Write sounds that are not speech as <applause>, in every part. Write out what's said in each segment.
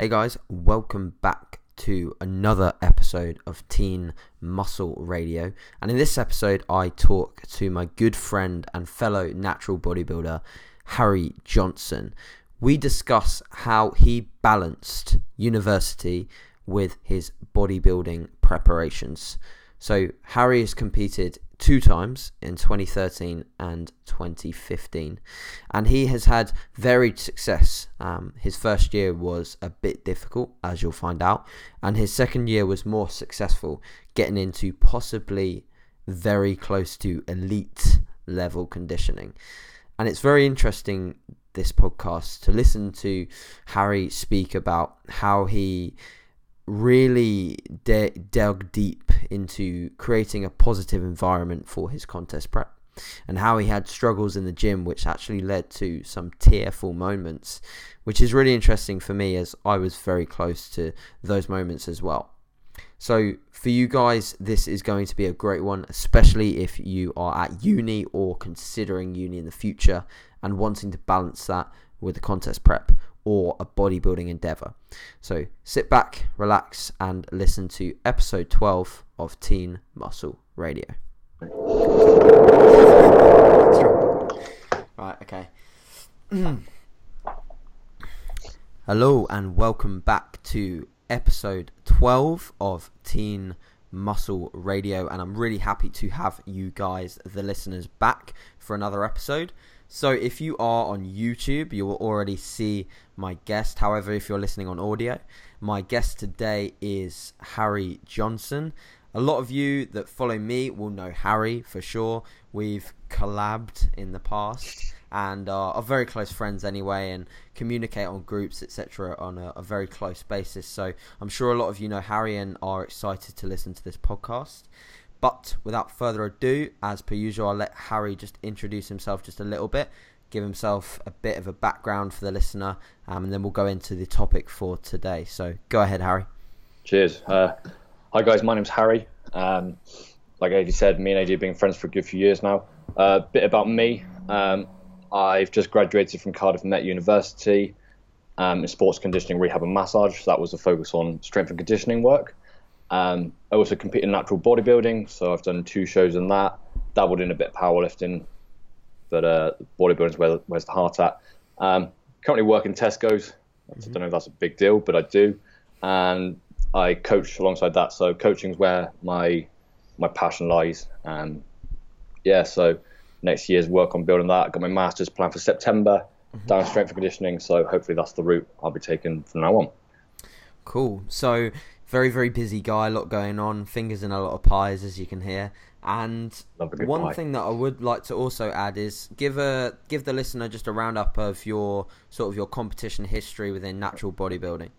Hey guys, welcome back to another episode of Teen Muscle Radio. And in this episode, I talk to my good friend and fellow natural bodybuilder, Harry Johnson. We discuss how he balanced university with his bodybuilding preparations. So, Harry has competed two times in 2013 and 2015, and he has had varied success. Um, his first year was a bit difficult, as you'll find out, and his second year was more successful, getting into possibly very close to elite level conditioning. And it's very interesting this podcast to listen to Harry speak about how he really de- dug deep into creating a positive environment for his contest prep and how he had struggles in the gym which actually led to some tearful moments which is really interesting for me as I was very close to those moments as well. So for you guys this is going to be a great one especially if you are at uni or considering uni in the future and wanting to balance that with the contest prep or a bodybuilding endeavor. So sit back, relax, and listen to episode 12 of Teen Muscle Radio. right, okay. <clears throat> Hello, and welcome back to episode 12 of Teen Muscle Radio, and I'm really happy to have you guys, the listeners, back for another episode. So if you are on YouTube, you will already see my guest. However, if you're listening on audio, my guest today is Harry Johnson. A lot of you that follow me will know Harry for sure. We've collabed in the past and are very close friends anyway and communicate on groups etc on a, a, very close basis so i'm sure a lot of you know harry and are excited to listen to this podcast but without further ado, as per usual, I'll let Harry just introduce himself just a little bit, give himself a bit of a background for the listener, um, and then we'll go into the topic for today. So go ahead, Harry. Cheers. Uh, hi, guys. My name's Harry. Um, like AJ said, me and AJ have been friends for a good few years now. A uh, bit about me. Um, I've just graduated from Cardiff Met University um, in sports conditioning, rehab, and massage. That was a focus on strength and conditioning work. Um, I also compete in natural bodybuilding, so I've done two shows in that. Dabbled in a bit of powerlifting, but uh, bodybuilding is where, where's the heart at. Um, currently work in Tesco's. Mm-hmm. I don't know if that's a big deal, but I do. And I coach alongside that. So coaching is where my my passion lies. And yeah, so next year's work on building that. I got my master's planned for September mm-hmm. down strength and conditioning. So hopefully that's the route I'll be taking from now on. Cool. So very very busy guy, a lot going on, fingers in a lot of pies as you can hear. And one pie. thing that I would like to also add is give a give the listener just a roundup of your sort of your competition history within natural bodybuilding.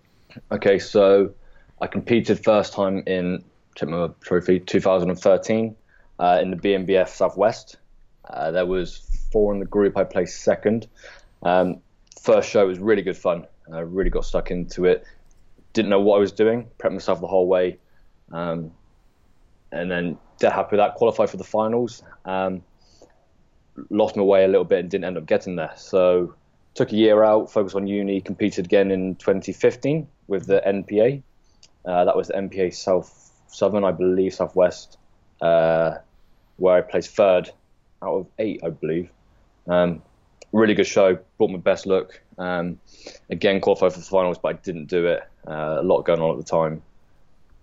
Okay, so I competed first time in my trophy 2013 uh, in the BNBF Southwest. Uh, there was four in the group. I placed second. Um, first show was really good fun. I really got stuck into it didn't know what I was doing, prepped myself the whole way, um, and then dead happy with that. Qualified for the finals. Um, lost my way a little bit and didn't end up getting there. So took a year out, focused on uni, competed again in 2015 with the NPA. Uh, that was the NPA South Southern, I believe, Southwest, uh, where I placed third out of eight, I believe. Um, really good show, brought my best look. Um, again, qualified for the finals, but I didn't do it. Uh, a lot going on at the time.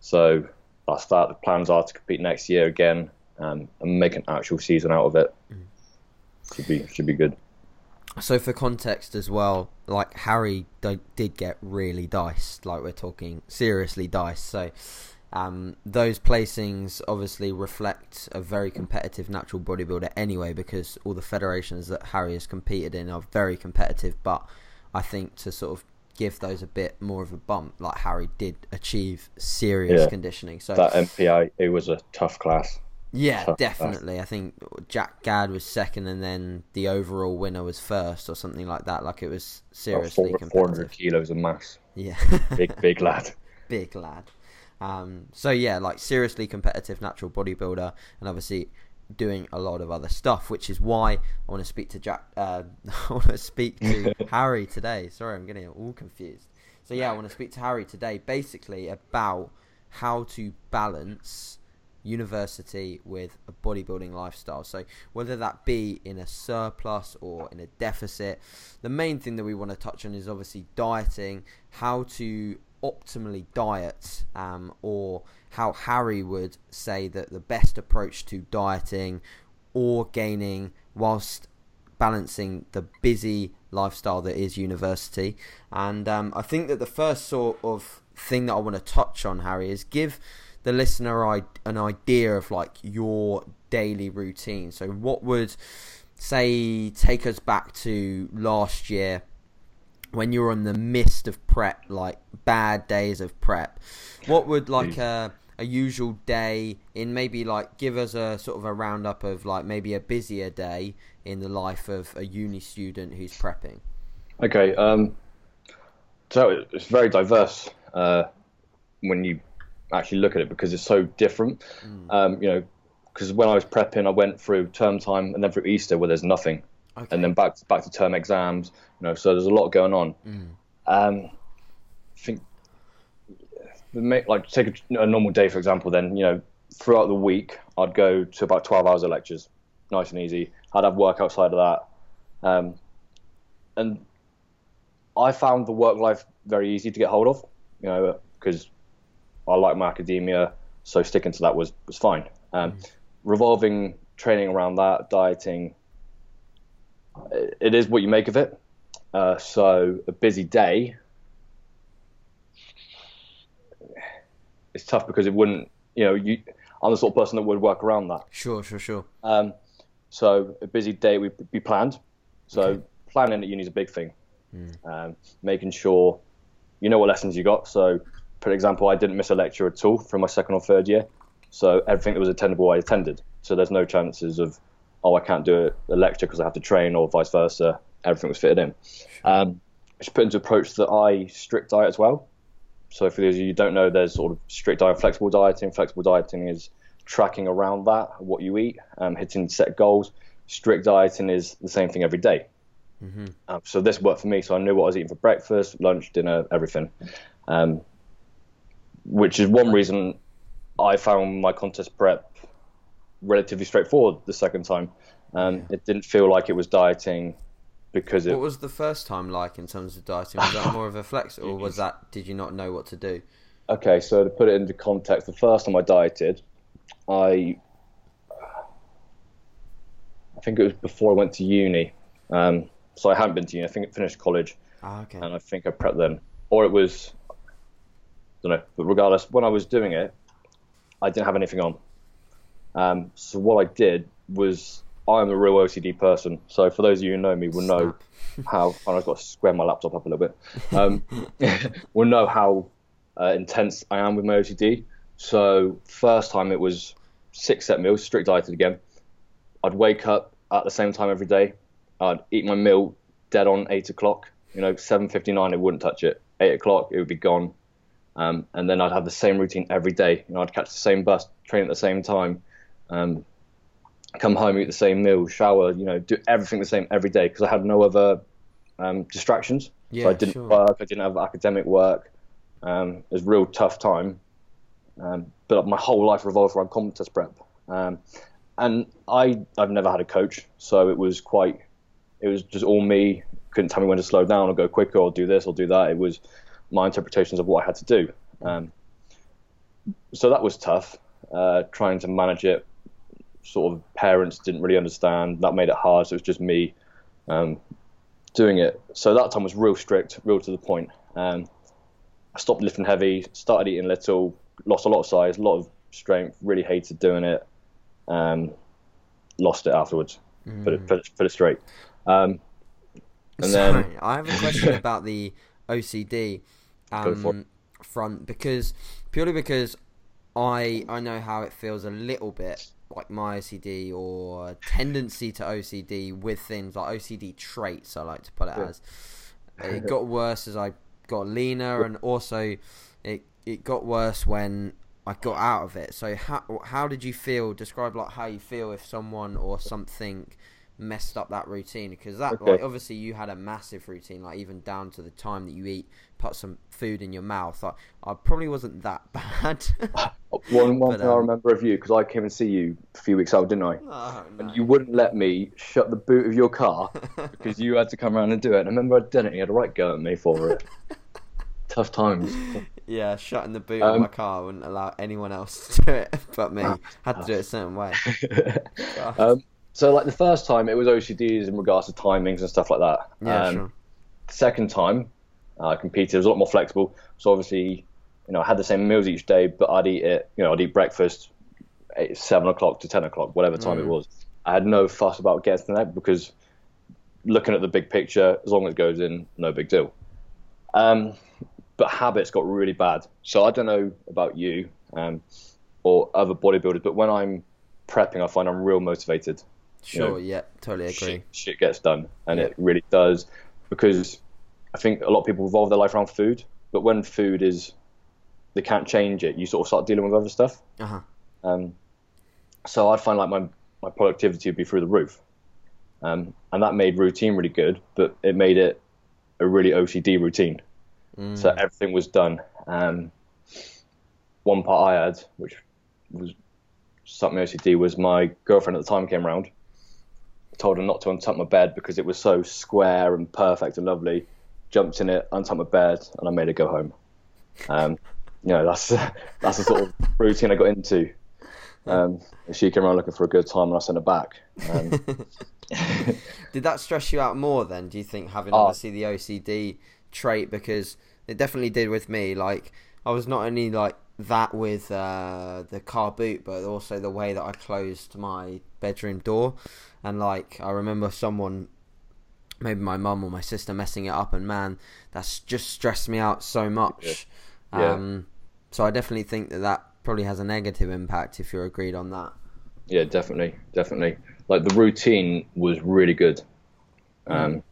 So that's that. The plans are to compete next year again um, and make an actual season out of it. Mm. Should be should be good. So for context as well, like Harry did get really diced, like we're talking seriously diced. So um, those placings obviously reflect a very competitive natural bodybuilder anyway, because all the federations that Harry has competed in are very competitive. But I think to sort of give those a bit more of a bump, like Harry did achieve serious yeah. conditioning. So that NPA, it was a tough class. Yeah, tough definitely. Class. I think Jack Gadd was second, and then the overall winner was first, or something like that. Like it was seriously oh, 400 kilos of mass. Yeah, big big lad. <laughs> Big lad. Um, so yeah, like seriously competitive natural bodybuilder, and obviously doing a lot of other stuff, which is why I want to speak to Jack. Uh, <laughs> I want to speak to <laughs> Harry today. Sorry, I'm getting all confused. So yeah, I want to speak to Harry today, basically about how to balance university with a bodybuilding lifestyle. So whether that be in a surplus or in a deficit, the main thing that we want to touch on is obviously dieting, how to optimally diet, um, or how Harry would say that the best approach to dieting or gaining whilst balancing the busy lifestyle that is university. And um, I think that the first sort of thing that I want to touch on, Harry, is give the listener an idea of like your daily routine. So, what would say take us back to last year when you're in the midst of prep, like bad days of prep? What would like a a usual day in maybe like give us a sort of a roundup of like maybe a busier day in the life of a uni student who's prepping? Okay, um, so it's very diverse uh, when you actually look at it because it's so different. Mm. Um, you know, because when I was prepping, I went through term time and then through Easter where there's nothing, okay. and then back to, back to term exams. You know, so there's a lot going on. Mm. Um, I think like take a, a, normal day for example. Then you know, throughout the week, I'd go to about 12 hours of lectures, nice and easy. I'd have work outside of that, um, and I found the work life very easy to get hold of. You know, because I like my academia, so sticking to that was was fine. Um, mm. Revolving training around that, dieting, it, is what you make of it. Uh, so a busy day, it's tough because it wouldn't, you know, you. I'm the sort of person that would work around that. Sure, sure, sure. Um, so a busy day would be planned. So okay. planning at uni is a big thing. Mm. Um, making sure you know what lessons you got. So for example, I didn't miss a lecture at all from my second or third year. So everything that was attendable, I attended. So there's no chances of, oh, I can't do a lecture because I have to train or vice versa. Everything was fitted in. Um, it's put into approach that I strict diet as well. So for those of you who don't know, there's sort of strict diet, flexible dieting. Flexible dieting is tracking around that, what you eat, um, hitting set goals. Strict dieting is the same thing every day. Mm-hmm. Um, so this worked for me. So I knew what I was eating for breakfast, lunch, dinner, everything. Um, which is one reason I found my contest prep relatively straightforward the second time. Um, it didn't feel like it was dieting because it. What was the first time like in terms of dieting? Was that more of a flex, or was <laughs> that did you not know what to do? Okay, so to put it into context, the first time I dieted, I I think it was before I went to uni. Um, so I hadn't been to uni. I think I finished college, ah, okay. and I think I prepped then, or it was I don't know. But regardless, when I was doing it, I didn't have anything on. Um, so what I did was I'm a real OCD person. So for those of you who know me, will know <laughs> how. And I've got to square my laptop up a little bit. Um, <laughs> <laughs> will know how uh, intense I am with my OCD. So first time it was six set meals, strict dieted again. I'd wake up at the same time every day. I'd eat my meal dead on eight o'clock. You know, seven fifty nine, I wouldn't touch it. Eight o'clock, it would be gone. Um, and then I'd have the same routine every day. You know, I'd catch the same bus, train at the same time, um, come home, eat the same meal, shower, you know, do everything the same every day because I had no other um, distractions. Yeah, so I didn't sure. work, I didn't have academic work. Um, it was a real tough time. Um, but my whole life revolved around competence prep. Um, and I, I've never had a coach, so it was quite, it was just all me. Couldn't tell me when to slow down or go quicker or do this or do that. It was my interpretations of what I had to do. Um, so that was tough, uh, trying to manage it. Sort of parents didn't really understand. That made it hard. So it was just me um, doing it. So that time was real strict, real to the point. Um, I stopped lifting heavy, started eating little, lost a lot of size, a lot of strength. Really hated doing it. Um, lost it afterwards. Mm. Put, it, put, it, put it straight. Um, and Sorry, then I have a question <laughs> about the OCD um, front because purely because I I know how it feels a little bit like my OCD or tendency to OCD with things like OCD traits. I like to put it as. It got worse as I got leaner, and also it it got worse when I got out of it. So how how did you feel? Describe like how you feel if someone or something messed up that routine because that Okay. like obviously you had a massive routine like even down to the time that you eat put some food in your mouth like I probably wasn't that <laughs> bad One, one But, thing I um, remember of you, because I came and see you a few weeks out, didn't I? oh, no. And you wouldn't let me shut the boot of your car <laughs> because you had to come around and do it. And I remember I'd done it and you had a right go at me for it. <laughs> Tough times. yeah shutting the boot of Um, my car wouldn't allow anyone else to do it but me had to do it a certain way um, so, like the first time, it was OCDs in regards to timings and stuff like that. yeah um, sure Second time, uh, I competed. It was a lot more flexible. So obviously, you know, I had the same meals each day, but I'd eat it. You know, I'd eat breakfast at seven o'clock to ten o'clock, whatever time it Mm. was. I had no fuss about getting that because looking at the big picture, as long as it goes in, no big deal. Um, but habits got really bad. So I don't know about you um, or other bodybuilders, but when I'm prepping, I find I'm real motivated sure know, yeah totally agree shit, shit gets done, and Yeah. it really does because I think a lot of people revolve their life around food, but when food is they can't change it, you sort of start dealing with other stuff. uh-huh Um, so I'd find like my my productivity would be through the roof, um, and that made routine really good, but it made it a really OCD routine. Mm. So everything was done. Um, one part I had, which was something OCD, was my girlfriend at the time came round. Told her not to untuck my bed because it was so square and perfect and lovely. Jumped in it, untucked my bed, and I made her go home. Um, you know, that's <laughs> that's the sort of routine I got into. Um, and she came around looking for a good time, and I sent her back. Um, <laughs> Did that stress you out more then? Do you think having Oh. obviously the OCD trait because it definitely did with me. Like I was not only like that with uh, the car boot, but also the way that I closed my bedroom door, and like I remember someone. Maybe my mum or my sister messing it up, and man, that's just stressed me out so much. Yeah. Um, so I definitely think that that probably has a negative impact if you're agreed on that. Yeah, definitely, definitely. Like the routine was really good, um,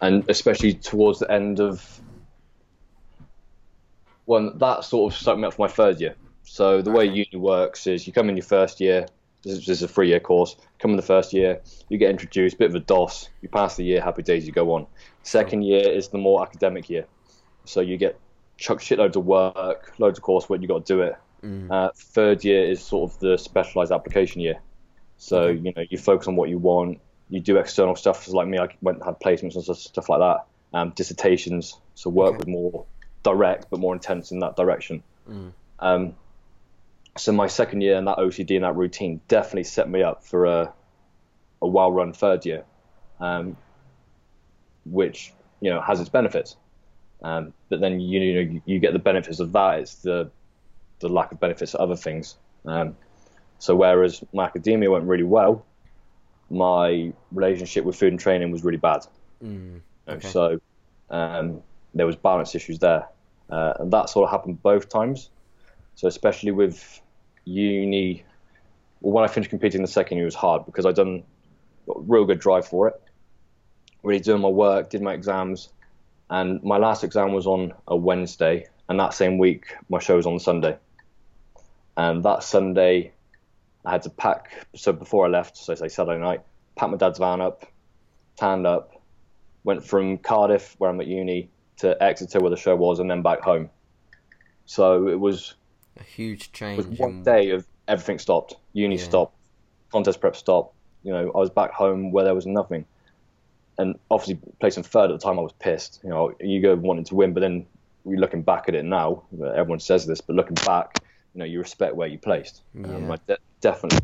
and especially towards the end of well, that sort of stuck me up for my third year. So the way uni works is you come in your first year. This is, this is a three-year course. Come in the first year, you get introduced, bit of a DOS. You pass the year, happy days, you go on. Second year is the more academic year, so you get chucked shitloads of work, loads of coursework. You got to do it. Mm. Uh, third year is sort of the specialized application year. So Okay. you know you focus on what you want. You do external stuff, so like me, I went and had placements and stuff, stuff like that. Um, dissertations, so work Okay. with more direct but more intense in that direction. Mm. Um, so my second year and that OCD and that routine definitely set me up for a a well-run third year, um, which you know has its benefits. Um, but then you, you know you, you get the benefits of that. It's the the lack of benefits of other things. Um, so whereas my academia went really well, my relationship with food and training was really bad. Mm. Okay. So um, there was balance issues there, uh, and that sort of happened both times. So especially with uni, well, when I finished competing the second year was hard because I'd done real good drive for it. Really doing my work, did my exams, and my last exam was on a Wednesday, and that same week my show was on Sunday. And that Sunday, I had to pack. So before I left, so I say Saturday night, packed my dad's van up, tanned up, went from Cardiff, where I'm at uni, to Exeter, where the show was, and then back home. So it was, A huge it was change. one in- day of everything stopped. Uni Yeah. stopped, contest prep stopped. You know, I was back home where there was nothing. And obviously, placing third at the time, I was pissed. You know, you go wanting to win, but then we're looking back at it now. Everyone says this, but looking back, you know, you respect where you placed. Um, Yeah. I de- definitely.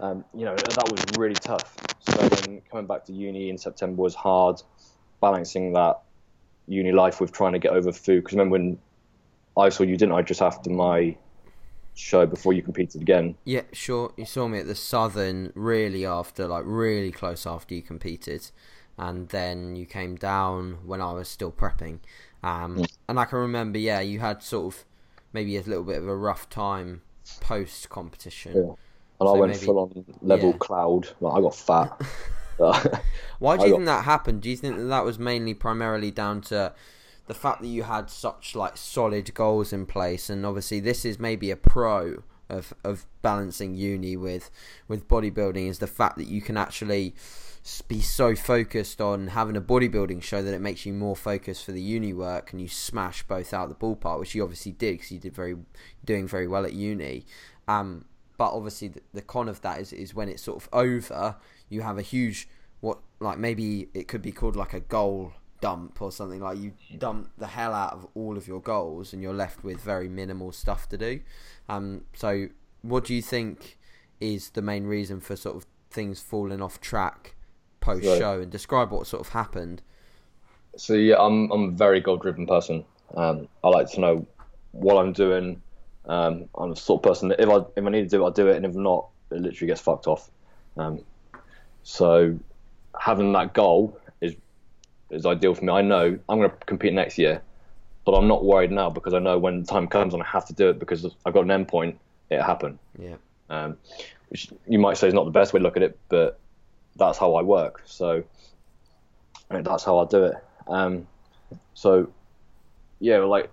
Um, you know, that was really tough. So then coming back to uni in September was hard. Balancing that uni life with trying to get over food. Because remember when I saw you, didn't I, just after my show before you competed again? Yeah, sure. You saw me at the Southern really after, like, really close after you competed. And then you came down when I was still prepping. Um, and I can remember, yeah, you had sort of maybe a little bit of a rough time post competition. Yeah. And I went maybe- full on level yeah. cloud. Like, I got fat. <laughs> Why do <laughs> you got- think that happened? Do you think that that was mainly primarily down to the fact that you had such like solid goals in place, and obviously this is maybe a pro of of balancing uni with with bodybuilding is the fact that you can actually be so focused on having a bodybuilding show that it makes you more focused for the uni work and you smash both out the ballpark which you obviously did because you did very doing very well at uni. Um, but obviously the, the con of that is, is when it's sort of over you have a huge what like maybe it could be called like a goal dump or something like you dump the hell out of all of your goals and you're left with very minimal stuff to do. Um, so what do you think is the main reason for sort of things falling off track post show right. and describe what sort of happened. So yeah i'm i'm a very goal driven person. Um, i like to know what i'm doing. Um, i'm the sort of person that if i if i need to do it i'll do it and if not it literally gets fucked off. Um, so having that goal is ideal for me. I know I'm going to compete next year, but I'm not worried now because I know when the time comes and I have to do it because I've got an end point, it happen. Yeah. Um, which you might say is not the best way to look at it, but that's how I work. So that's how I do it. Um, so yeah, like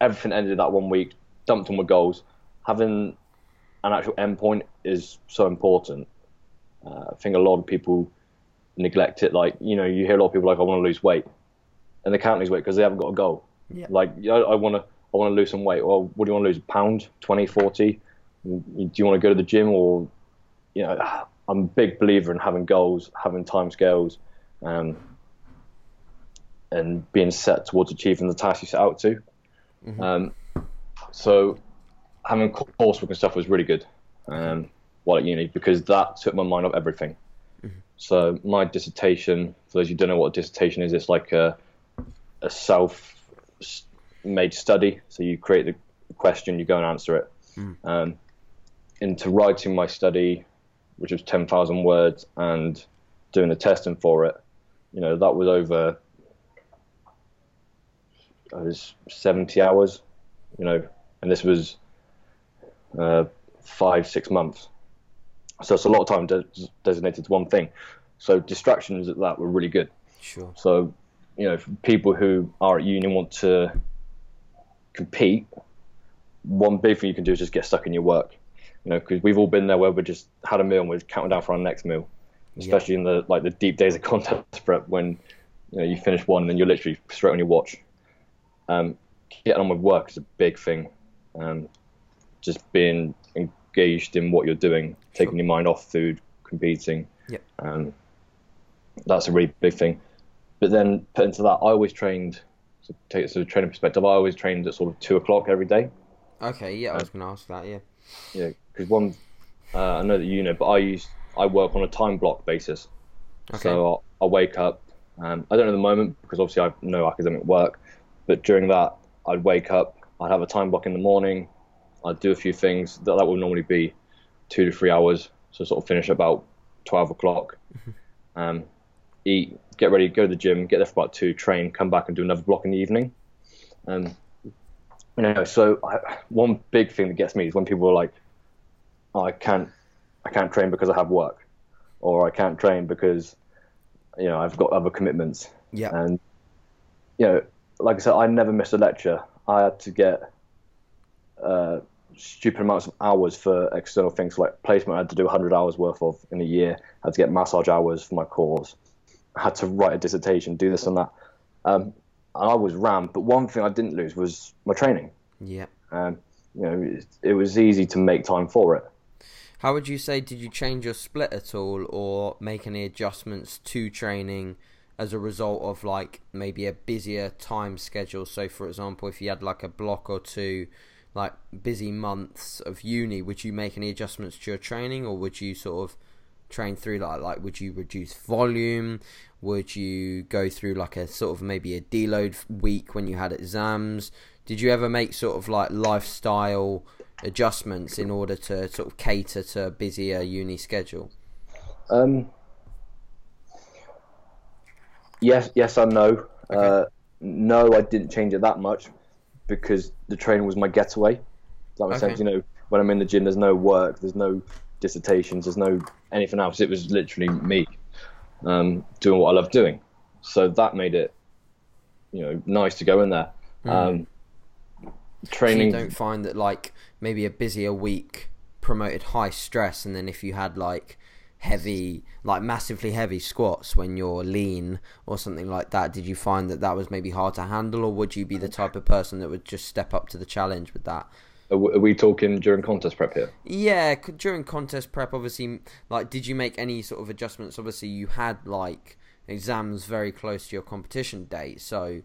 everything ended that one week, dumped on my goals. Having an actual end point is so important. Uh, I think a lot of people neglect it. Like, you know, you hear a lot of people like, I want to lose weight. And they can't lose weight because they haven't got a goal. Yeah. Like, I, I want to I want to lose some weight. Well, what do you want to lose? A pound, 20, 40? Do you want to go to the gym or, you know, <sighs> I'm a big believer in having goals, having time scales, um, and being set towards achieving the task you set out to. Mm-hmm. Um, so having coursework and stuff was really good um, while at uni because that took my mind off everything. So my dissertation, for those who don't know what a dissertation is, it's like a, a self-made study. So you create the question, you go and answer it. Mm. Um, into writing my study, which was 10,000 words, and doing the testing for it, you know, that was over it was 70 hours, you know, and this was uh, five, six months. So it's a lot of time de- designated to one thing. So distractions at that were really good. Sure. So, you know, people who are at uni want to compete, one big thing you can do is just get stuck in your work. You know, because we've all been there where we just had a meal and we're counting down for our next meal, especially yeah. in the like the deep days of <laughs> contest prep when you know you finish one and then you're literally straight on your watch. Um, getting on with work is a big thing. Um, just being engaged in what you're doing, taking your mind off food, competing. Yeah. Um, that's a really big thing. But then put into that, I always trained. To take to a training perspective, I always trained at sort of two o'clock every day. Okay, yeah, I was going to ask that. Yeah. Yeah, because one, uh, I know that you know, but I use I work on a time block basis. Okay. So I'll, I'll wake up. Um, I don't know the moment because obviously I have no academic work, but during that I'd wake up. I'd have a time block in the morning. I'd do a few things. That that would normally be two to three hours. So sort of finish about twelve o'clock. Mm-hmm. Um, eat, get ready, go to the gym, get there for about two, train, come back and do another block in the evening. Um, you know, so I, one big thing that gets me is when people are like, oh, I can't, I can't train because I have work, or I can't train because, you know, I've got other commitments. Yeah. And, you know, like I said, I never missed a lecture. I had to get uh, stupid amounts of hours for external things like placement. I had to do 100 hours worth of in a year. I had to get massage hours for my course. I had to write a dissertation, do this and that. Um, I was rammed, but one thing I didn't lose was my training. Yeah. Um, you know, it, it was easy to make time for it. How would you say? Did you change your split at all, or make any adjustments to training as a result of like maybe a busier time schedule? So, for example, if you had like a block or two like busy months of uni, would you make any adjustments to your training, or would you sort of train through like like would you reduce volume? Would you go through like a sort of maybe a deload week when you had exams? Did you ever make sort of like lifestyle adjustments in order to sort of cater to a busier uni schedule? Um, yes, yes and no. Okay. Uh, no, I didn't change it that much because the training was my getaway. That make okay. sense? You know, when I'm in the gym, there's no work, there's no dissertations, there's no anything else. It was literally me um, doing what I love doing. So that made it, you know, nice to go in there. Mm. Um, training. So you don't find that like maybe a busier week promoted high stress, and then if you had like heavy, like massively heavy squats when you're lean or something like that, did you find that that was maybe hard to handle, or would you be the type of person that would just step up to the challenge with that? Are we talking during contest prep here? Yeah, during contest prep, obviously, like, did you make any sort of adjustments? Obviously, you had like exams very close to your competition date, so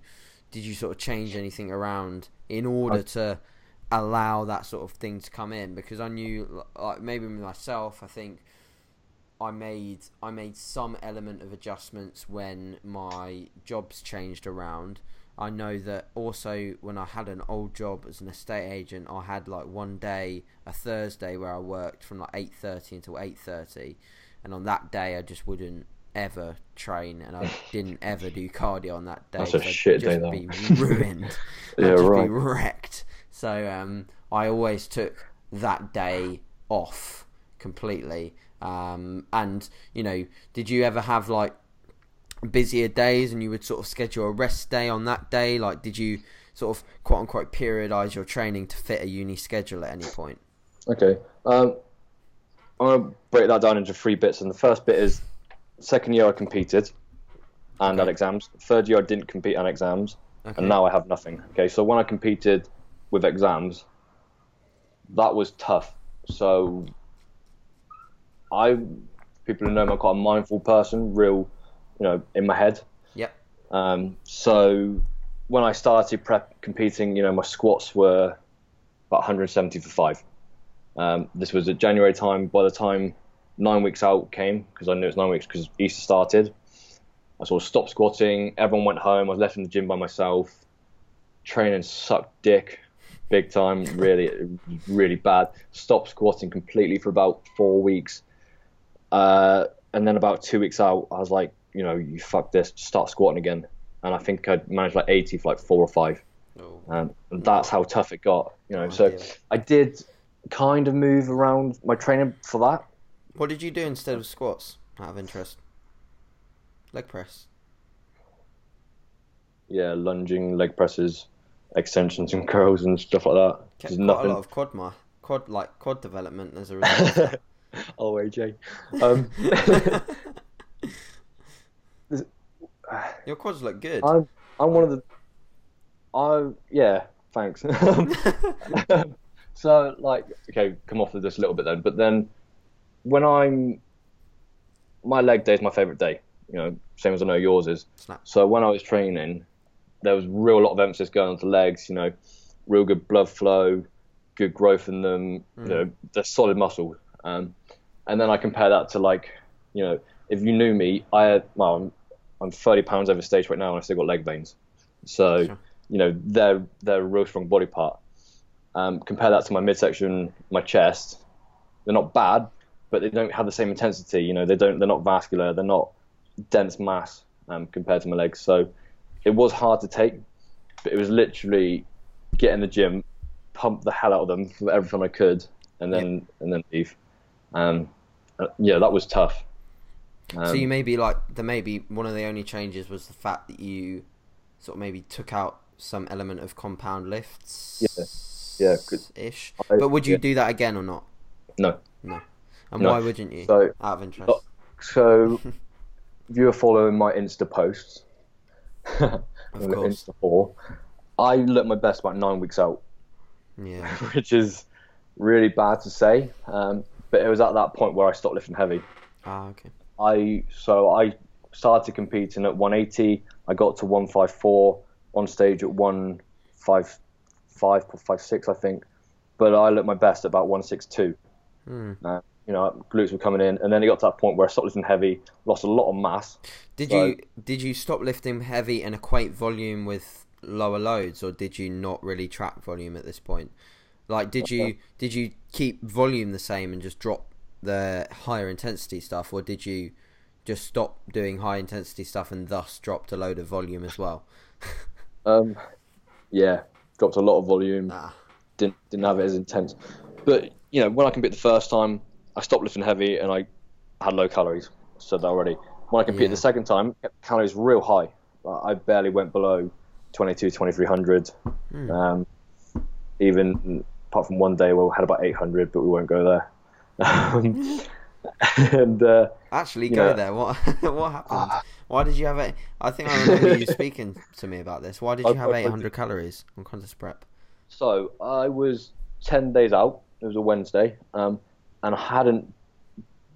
did you sort of change anything around in order to allow that sort of thing to come in? Because I knew, like, maybe myself, I think I made I made some element of adjustments when my jobs changed around. I know that also when I had an old job as an estate agent, I had like one day, a Thursday, where I worked from like eight thirty until eight thirty, and on that day I just wouldn't ever train, and I <laughs> didn't ever do cardio on that day. That's a shit I'd day, just be ruined. <laughs> <laughs> yeah, I'd just right. be wrecked. So um, I always took that day off completely. Um, and you know, did you ever have like busier days, and you would sort of schedule a rest day on that day? Like, did you sort of quote unquote periodize your training to fit a uni schedule at any point? Okay. Um, I'm going to break that down into three bits. And the first bit is second year I competed and Okay. had exams. Third year I didn't compete and exams. Okay. And now I have nothing. Okay. So when I competed with exams, that was tough. So I, people who know me, I'm quite a mindful person, real, you know, in my head. Yep. Um, so when I started prep competing, you know, my squats were about 170 for five. Um, this was at January time. By the time nine weeks out came, because I knew it was nine weeks because Easter started, I sort of stopped squatting. Everyone went home. I was left in the gym by myself. Training sucked dick, big time. Really, really bad. Stopped squatting completely for about four weeks. Uh, and then about two weeks out, I was like, you know, you fuck this, start squatting again. And I think I'd managed like 80 for like four or five. Oh, Um, and that's how tough it got, you know. Oh, So dear. I did kind of move around my training for that. What did you do instead of squats? Out of interest. Leg press. Yeah, lunging, leg presses, extensions and <laughs> curls and stuff like that. There's nothing. a lot of quad, ma- quad like quad development as a <laughs> result. <laughs> oh, AJ. Um, <laughs> <sighs> Your quads look good. I'm I'm one of the. I yeah, thanks. <laughs> so like, okay, come off of this a little bit then. But then, when I'm, my leg day is my favorite day. You know, same as I know yours is. Snap. So when I was training, there was real lot of emphasis going on to legs. You know, real good blood flow, good growth in them. You know, they're solid muscle. Um, and then I compare that to like, you know, if you knew me, I well, I'm, I'm 30 pounds over stage right now, and I still got leg veins. So, Sure. you know, they're they're a real strong body part. Um, compare that to my midsection, my chest. They're not bad, but they don't have the same intensity. You know, they don't. They're not vascular. They're not dense mass um, compared to my legs. So it was hard to take, but it was literally get in the gym, pump the hell out of them for every time I could, and then and then leave. Um, uh, yeah, that was tough. Um, so you maybe like the maybe one of the only changes was the fact that you sort of maybe took out some element of compound lifts. Yeah, good. Ish. I- But would you yeah. do that again or not? no. No. And No. why wouldn't you? So out of interest. So, if <laughs> you were following my Insta posts, Of <laughs> course. Insta four, I looked my best about nine weeks out, Yeah. <laughs> which is really bad to say. Um, but it was at that point where I stopped lifting heavy. Ah, okay. I so I started competing at 180. I got to 154 on stage at 155, 56, I think. But I looked my best at about 162. Hmm. Uh, you know, glutes were coming in, and then it got to that point where I stopped lifting heavy, lost a lot of mass. Did So- you did you stop lifting heavy and equate volume with lower loads, or did you not really track volume at this point? Like, did you did you keep volume the same and just drop the higher intensity stuff, or did you just stop doing high intensity stuff and thus dropped a load of volume as well? <laughs> Um, yeah, dropped a lot of volume. Ah, Didn't didn't have it as intense. But you know, when I competed the first time, I stopped lifting heavy and I had low calories. Said that already. When I competed Yeah. the second time, calories real high. I barely went below 22, 2300. Hmm. Um, even apart from one day where we had about 800, but we won't go there. Um, <laughs> and uh, Actually, go know- there. What <laughs> what happened? Ah. Why did you have it? I think I remember you speaking to me about this. Why did <laughs> you have I- I 800 calories on contest prep? so I was 10 days out. It was a Wednesday, um, and I hadn't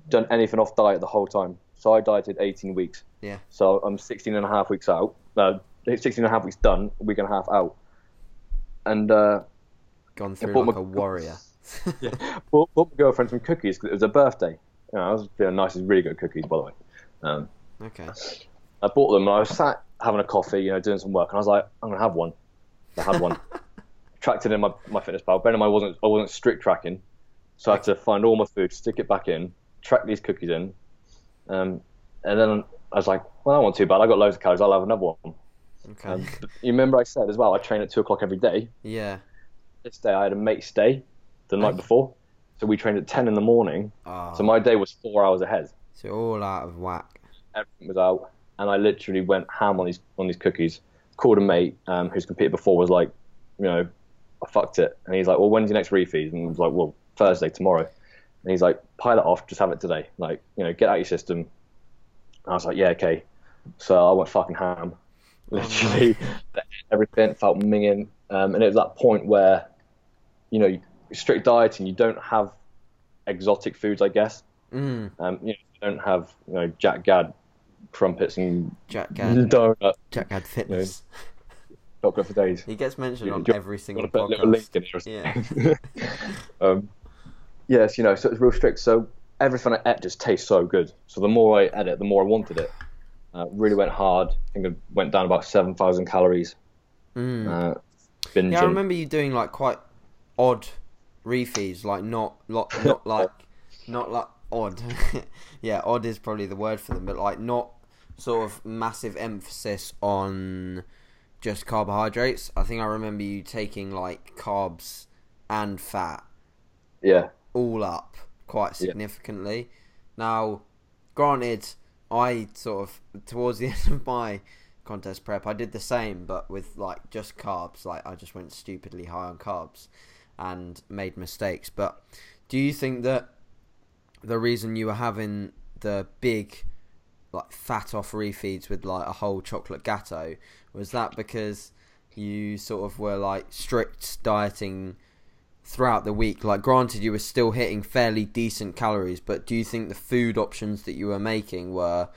done anything off diet the whole time. So I dieted 18 weeks. Yeah. So I'm 16 and a half weeks out. Uh, 16 and a half weeks done, a week and a half out. And uh, Gone through bought like my- a warrior. <laughs> <laughs> bought, bought my girlfriend some cookies because it was her birthday. You know, I was feeling nice, really good cookies, by the way. Um, okay. I bought them and I was sat having a coffee, you know, doing some work, and I was like, I'm gonna have one. I had one. <laughs> Tracked it in my, MyFitnessPal. Ben and I wasn't I wasn't strict tracking, so I had to find all my food, stick it back in, track these cookies in, um, and then I was like, well, I want too bad. I got loads of calories. I'll have another one. Okay. Um, you remember I said as well, I train at two o'clock every day. yeah. This day I had a mate stay the night Okay. before, so we trained at ten in the morning. Oh, So my day was four hours ahead. so all out of whack. everything was out, and I literally went ham on these on these cookies. Called a mate um, who's competed before, was like, you know, I fucked it, and he's like, well, when's your next refeed? And I was like, well, Thursday, tomorrow. And he's like, pile it off, just have it today, like, you know, get out your system. And I was like, yeah, okay. So I went fucking ham, literally. <laughs> Everything felt minging, um, and it was that point where, you know, strict dieting, you don't have exotic foods, I guess. Mm, Um, you, know, you don't have you know Jack Gad crumpets and Jack Gad. donut Jack Gad Fitness. chocolate for days. He gets mentioned on you every single to put a little link podcast. in Yeah. <laughs> um, yes, you know, so it's real strict. So everything I ate just tastes so good. So the more I ate it, the more I wanted it. Uh, really went hard. I think I went down about seven thousand calories. Mm. Uh. Yeah, I remember you doing like quite odd refeeds, like not not not <laughs> like not like odd. <laughs> yeah, odd is probably the word for them, but like not sort of massive emphasis on just carbohydrates. I think I remember you taking like carbs and fat Yeah, all up quite Yeah. significantly. Now, granted, I sort of towards the <laughs> end of my contest prep, I did the same, but with like just carbs. Like I just went stupidly high on carbs and made mistakes. But do you think that the reason you were having the big like fat off refeeds with like a whole chocolate gateau was that because you sort of were like strict dieting throughout the week like granted you were still hitting fairly decent calories but do you think the food options that you were making were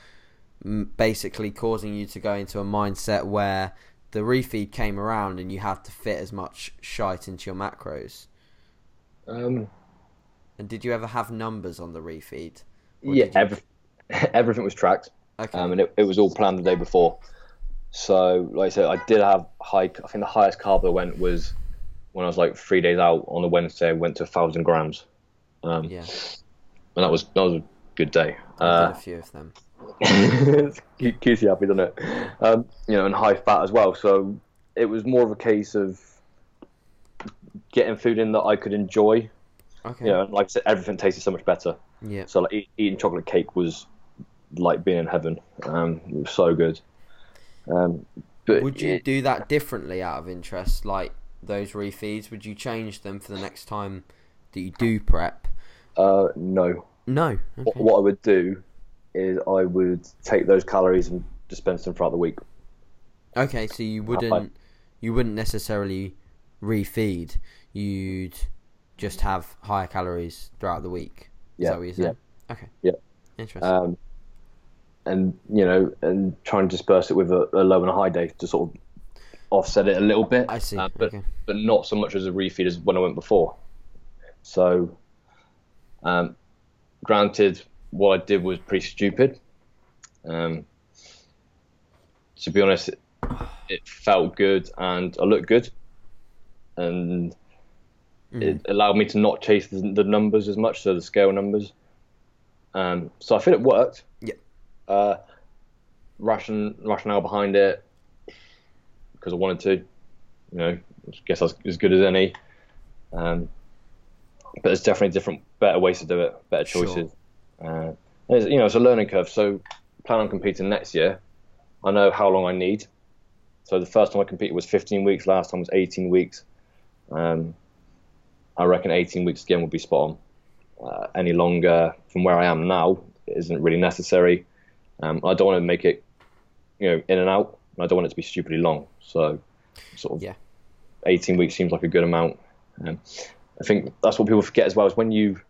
basically causing you to go into a mindset where the refeed came around and you had to fit as much shite into your macros um, and did you ever have numbers on the refeed yeah. you- Every, <laughs> everything was tracked. okay um, and it, it was all planned the day before. So, like I said, I did have high. I think the highest carb I went was when I was like three days out on the Wednesday. I went to a thousand grams, um, yeah and that was that was a good day. Uh, a few of them <laughs> you happy, doesn't it? Um, you know, and high fat as well. So it was more of a case of getting food in that I could enjoy. okay You know, and like I said, everything tasted so much better. yeah So like eating chocolate cake was like being in heaven. Um, it was so good. Um, but Would you it- do that differently out of interest, like those refeeds? Would you change them for the next time that you do prep? uh, no. No. What, what I would do is I would take those calories and dispense them throughout the week. Okay, so you wouldn't you wouldn't necessarily refeed. You'd just have higher calories throughout the week. Is Yeah, that what you're saying? Okay. Yeah. Interesting. Um, and you know, and try and disperse it with a, a low and a high day to sort of offset it a little bit. I see. uh, but okay. but not so much as a refeed as when I went before. So, um, granted, what I did was pretty stupid. Um, to be honest, it, it felt good and I looked good, and Mm. it allowed me to not chase the, the numbers as much, so the scale numbers. Um, so I feel it worked. Yeah. Uh, ration rationale behind it because I wanted to. You know, I guess that's as good as any. Um, but there's definitely different, better ways to do it, better Sure. Uh, you know, it's a learning curve. So, plan on competing next year. I know how long I need. So the first time I competed was 15 weeks. Last time was 18 weeks. Um, I reckon 18 weeks again would be spot on. Uh, any longer from where I am now isn't really necessary. Um, I don't want to make it, you know, in and out. I don't want it to be stupidly long. So, sort of, Yeah. 18 weeks seems like a good amount. Um, I think that's what people forget as well is when you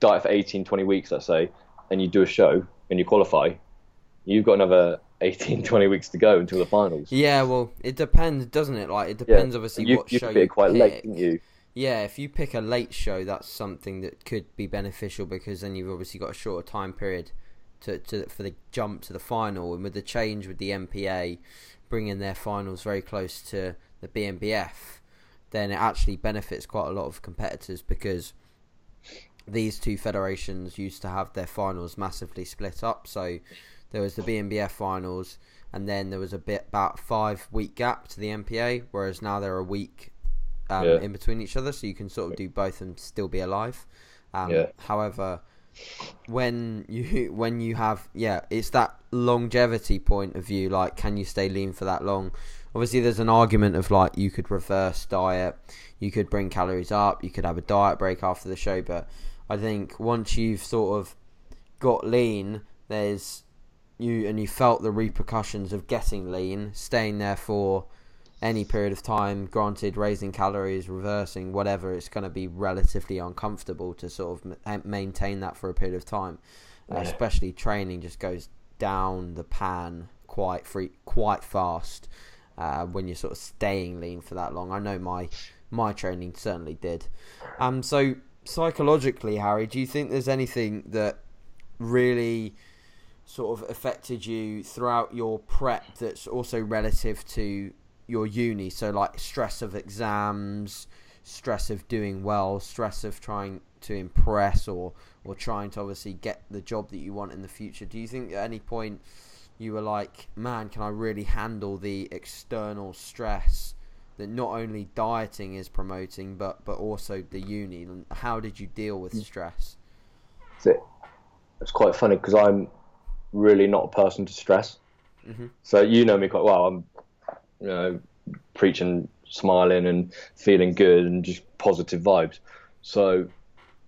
diet for 18, 20 weeks, let's say, and you do a show and you qualify, you've got another <laughs> 18, 20 weeks to go until the finals. Yeah, well, it depends, doesn't it? Like, it depends obviously you, what you show you quite pick. late, didn't you? Yeah, if you pick a late show, that's something that could be beneficial because then you've obviously got a shorter time period to, to for the jump to the final. And with the change with the NPA bringing their finals very close to the BNBF, then it actually benefits quite a lot of competitors because these two federations used to have their finals massively split up. So there was the BNBF finals, and then there was a bit about five week gap to the NPA, whereas now they're a week um, Yeah. in between each other, so you can sort of do both and still be alive. Um, Yeah. However, when you <laughs> when you have yeah, it's that longevity point of view. Like, can you stay lean for that long? Obviously, there's an argument of like you could reverse diet, you could bring calories up, you could have a diet break after the show, but I think once you've sort of got lean, there's you and you felt the repercussions of getting lean, staying there for any period of time. Granted, raising calories, reversing, whatever, it's going to be relatively uncomfortable to sort of ma- maintain that for a period of time. Uh, especially training just goes down the pan quite free, quite fast uh, when you're sort of staying lean for that long. I know my my training certainly did. Um, so psychologically, Harry, do you think there's anything that really sort of affected you throughout your prep that's also relative to your uni? So like stress of exams stress of doing well stress of trying to impress or or trying to obviously get the job that you want in the future. Do you think at any point you were like man can i really handle the external stress that not only dieting is promoting but but also the uni how did you deal with stress So it's quite funny because I'm really not a person to stress. Mhm. So you know me quite well. I'm, you know, preaching, smiling, and feeling good, and just positive vibes. So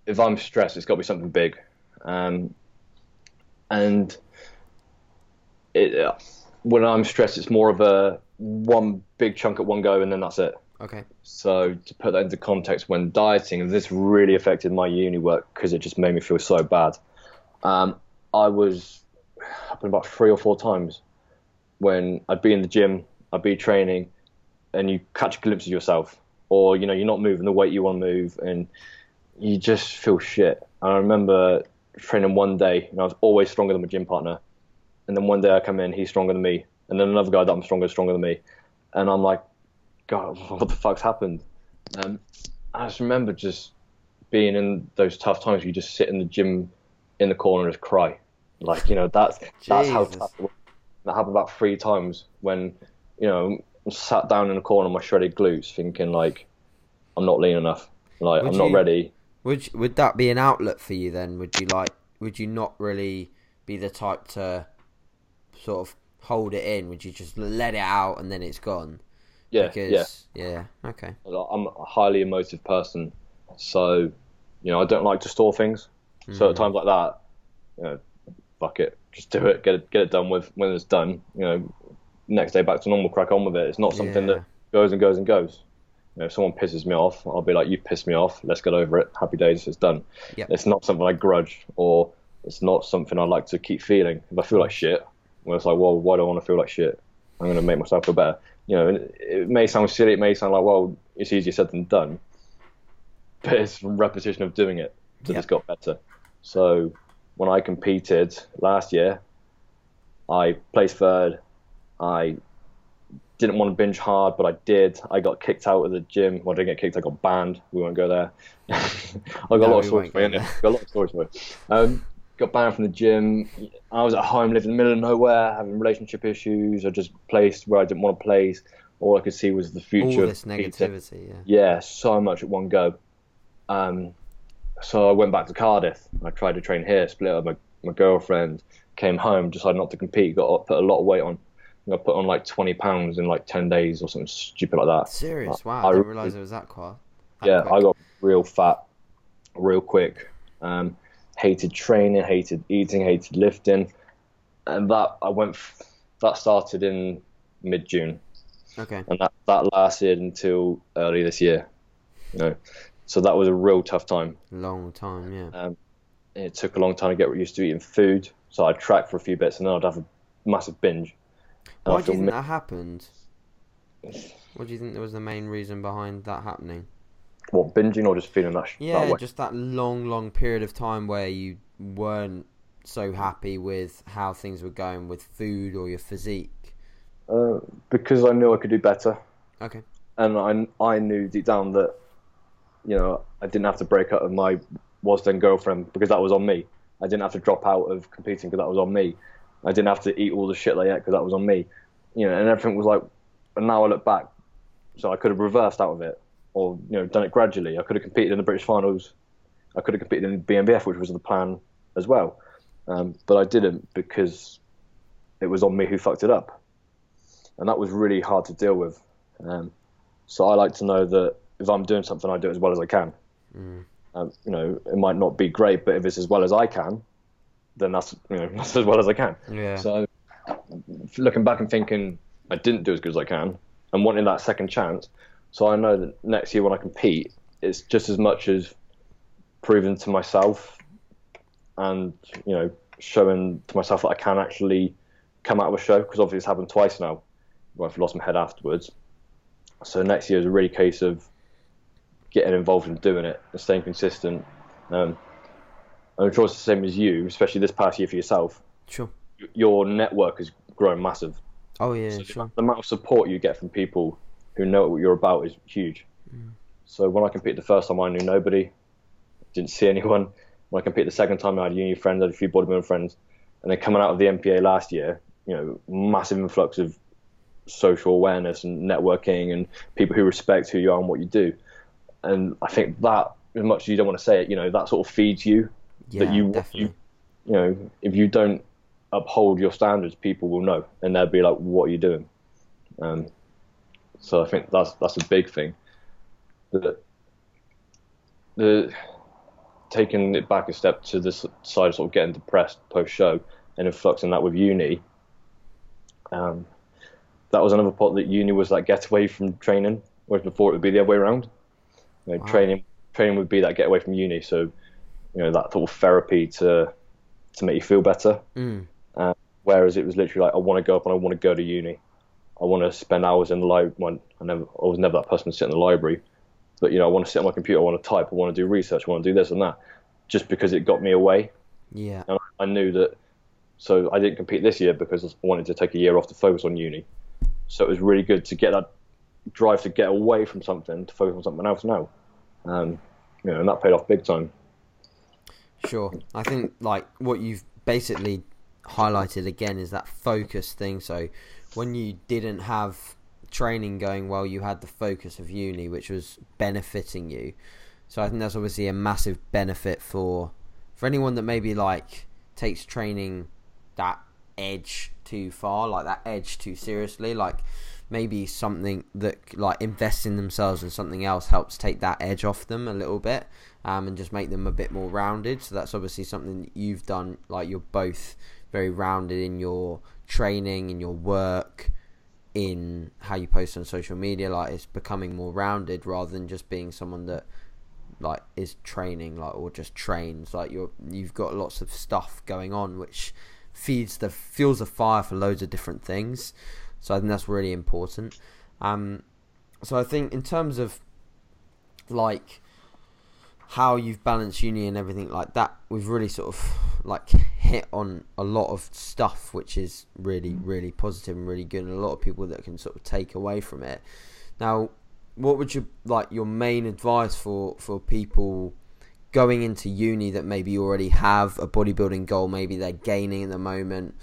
if I'm stressed, it's got to be something big, um, and it, uh, when I'm stressed, it's more of a one big chunk at one go, and then that's it. okay So to put that into context, when dieting, this really affected my uni work because it just made me feel so bad. Um, I was happened about three or four times when I'd be in the gym, I'd be training, and you catch a glimpse of yourself, or you know you're not moving the weight you want to move, and you just feel shit. And I remember training one day, and I was always stronger than my gym partner, and then one day I come in, he's stronger than me, and then another guy that I'm stronger, stronger than me, and I'm like, God, <laughs> what the fuck's happened? Um, I just remember just being in those tough times. where You just sit in the gym in the corner and just cry, like you know that's that's how tough. That happened about three times when you know sat down in the corner, my shredded glutes, thinking like I'm not lean enough, like Would I'm not you- ready. Would would that be an outlet for you then? Would you like? Would you not really be the type to sort of hold it in? Would you just let it out and then it's gone? Yeah, because, yeah. yeah. Okay. I'm a highly emotive person, so you know I don't like to store things. So at mm. times like that, you know, fuck it, just do it, get it, get it done with. When it's done, you know, next day back to normal, crack on with it. It's not something Yeah. that goes and goes and goes. You know, if someone pisses me off, I'll be like, "You pissed me off. Let's get over it. Happy days. It's done." Yep. It's not something I grudge, or it's not something I like to keep feeling. If I feel like shit, well, it's like, well, why do I want to feel like shit? I'm going to make myself feel better. You know, and it may sound silly. It may sound like, well, it's easier said than done. But it's from repetition of doing it that Yeah. it's got better. So when I competed last year, I placed third. I didn't want to binge hard, but I did. I got kicked out of the gym. Well, I didn't get kicked. I got banned. We won't go there. <laughs> I got No, a lot of stories for you. Got a lot of stories for you. Um, Got banned from the gym. I was at home, living in the middle of nowhere, having relationship issues. I just placed where I didn't want to place. All I could see was the future. of this negativity. Yeah. Yeah, so much at one go. Um, so I went back to Cardiff. I tried to train here, split up my, my girlfriend, came home, decided not to compete, got put a lot of weight on. I put on like 20 pounds in like 10 days or something stupid like that. Serious? Wow, I I didn't realize it was that that yeah, quick. I got real fat, real quick. Um, hated training, hated eating, hated lifting, and that I went. That started in mid June, Okay. and that that lasted until early this year. You know, so that was a real tough time. Long time, yeah. Um, it took a long time to get used to eating food, so I'd track for a few bits, and then I'd have a massive binge. Why do you think mi- that happened? What do you think was the main reason behind that happening? What binging or just feeling that, that Yeah, way? just that long, long period of time where you weren't so happy with how things were going with food or your physique. Uh, because I knew I could do better. Okay. and I I knew deep down that you know I didn't have to break up with my was then girlfriend because that was on me. I didn't have to drop out of competing because that was on me. I didn't have to eat all the shit they ate because that was on me. You know, and everything was like. And now I look back, so I could have reversed out of it, or you know, done it gradually. I could have competed in the British finals. I could have competed in BNBF, which was the plan as well, um, but I didn't because it was on me who fucked it up, and that was really hard to deal with. Um, so I like to know that if I'm doing something, I do it as well as I can. Mm. Um, you know, it might not be great, but if it's as well as I can, then that's you know <laughs> that's as well as I can. Yeah. So looking back and thinking I didn't do as good as I can, and wanting that second chance, so I know that next year when I compete, it's just as much as proving to myself and you know showing to myself that I can actually come out of a show because obviously it's happened twice now where I've lost my head afterwards. So next year is a really case of getting involved and doing it and staying consistent. Um, I'm sure it's the same as you, especially this past year for yourself. Sure. Your network has grown massive. Oh yeah, So sure. the amount of support you get from people who know what you're about is huge. So when I competed the first time, I knew nobody, didn't see anyone. When I competed the second time, I had uni friends, I had a few bodybuilding friends, and then coming out of the NPA last year, you know, massive influx of social awareness and networking and people who respect who you are and what you do. And I think that, as much as you don't want to say it, you know, that sort of feeds you. Yeah, that you, definitely. you, you know, if you don't uphold your standards, people will know, and they'll be like, "What are you doing?" Um, so I think that's that's a big thing. The the taking it back a step to this side of sort of getting depressed post show and influxing that with uni. Um, that was another part that uni was like get away from training, whereas before it would be the other way around. You know, Wow. Training training would be that get away from uni, so you know that sort of therapy to to make you feel better. Mm. Whereas it was literally like I want to go up and I want to go to uni. I want to spend hours in the library. I never, I was never that person to sit in the library, but you know, I want to sit on my computer. I want to type. I want to do research. I want to do this and that, just because it got me away. Yeah. And I knew that. So I didn't compete this year because I wanted to take a year off to focus on uni. So it was really good to get that drive to get away from something to focus on something else now. Um, you know, and that paid off big time. Sure. I think like what you've basically highlighted again is that focus thing. So when you didn't have training going well, you had the focus of uni, which was benefiting you. So I think that's obviously a massive benefit for for anyone that maybe like takes training that edge too far, like that edge too seriously, like maybe something that like invests in themselves in something else helps take that edge off them a little bit um, and just make them a bit more rounded so that's obviously something that you've done like you're both very rounded in your training in your work in how you post on social media like it's becoming more rounded rather than just being someone that like is training like or just trains. Like you're you've got lots of stuff going on which feeds the fuels the fire for loads of different things. So I think that's really important. Um so I think in terms of like how you've balanced uni and everything like that we've really sort of like hit on a lot of stuff which is really really positive and really good and a lot of people that can sort of take away from it. Now what would you like your main advice for for people going into uni that maybe already have a bodybuilding goal maybe they're gaining at the moment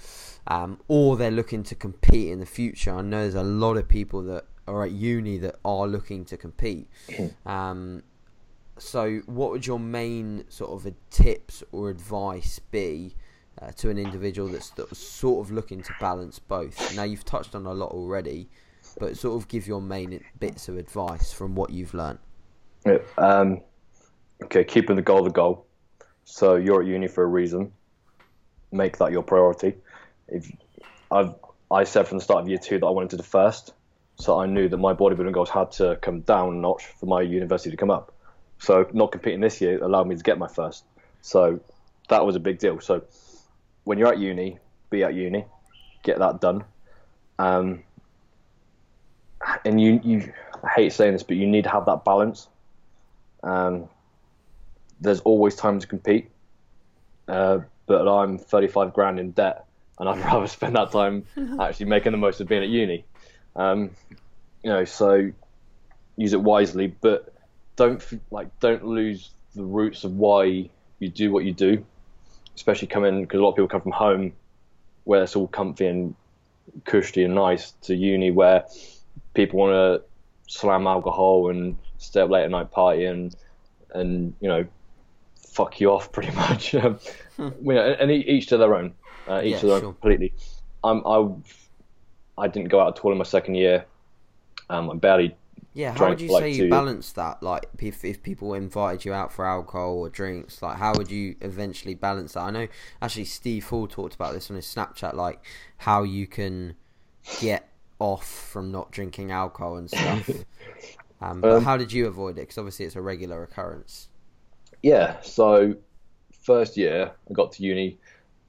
um, or they're looking to compete in the future? I know there's a lot of people that are at uni that are looking to compete. Um, so what would your main sort of tips or advice be uh, to an individual that's, that's sort of looking to balance both? Now you've touched on a lot already, but sort of give your main bits of advice from what you've learned. Yeah, um, okay, keeping the goal the goal. So you're at uni for a reason. Make that your priority. If I've I said from the start of year two that I wanted to do first, so I knew that my bodybuilding goals had to come down a notch for my university to come up. So not competing this year allowed me to get my first. So that was a big deal. So when you're at uni, be at uni, get that done. Um, and you, you, I hate saying this, but you need to have that balance. Um, there's always time to compete, uh, but I'm 35 grand in debt, and I'd <laughs> rather spend that time <laughs> actually making the most of being at uni. Um, you know, so use it wisely, but don't like don't lose the roots of why you do what you do. Especially coming because a lot of people come from home where it's all comfy and cushy and nice to uni where people want to slam alcohol and stay up late at night party and and you know fuck you off <laughs> pretty much. <laughs> um, you know, and each to their own. Uh, each Yeah, to their own completely. I'm, I I didn't go out at all in my second year. Um, I barely Yeah, how would you like, say you balance that? Like, if if people invited you out for alcohol or drinks, like, how would you eventually balance that? I know actually Steve Hall talked about this on his Snapchat, like how you can get off from not drinking alcohol and stuff. <laughs> um, but Um, how did you avoid it? Because obviously it's a regular occurrence. Yeah, so first year I got to uni,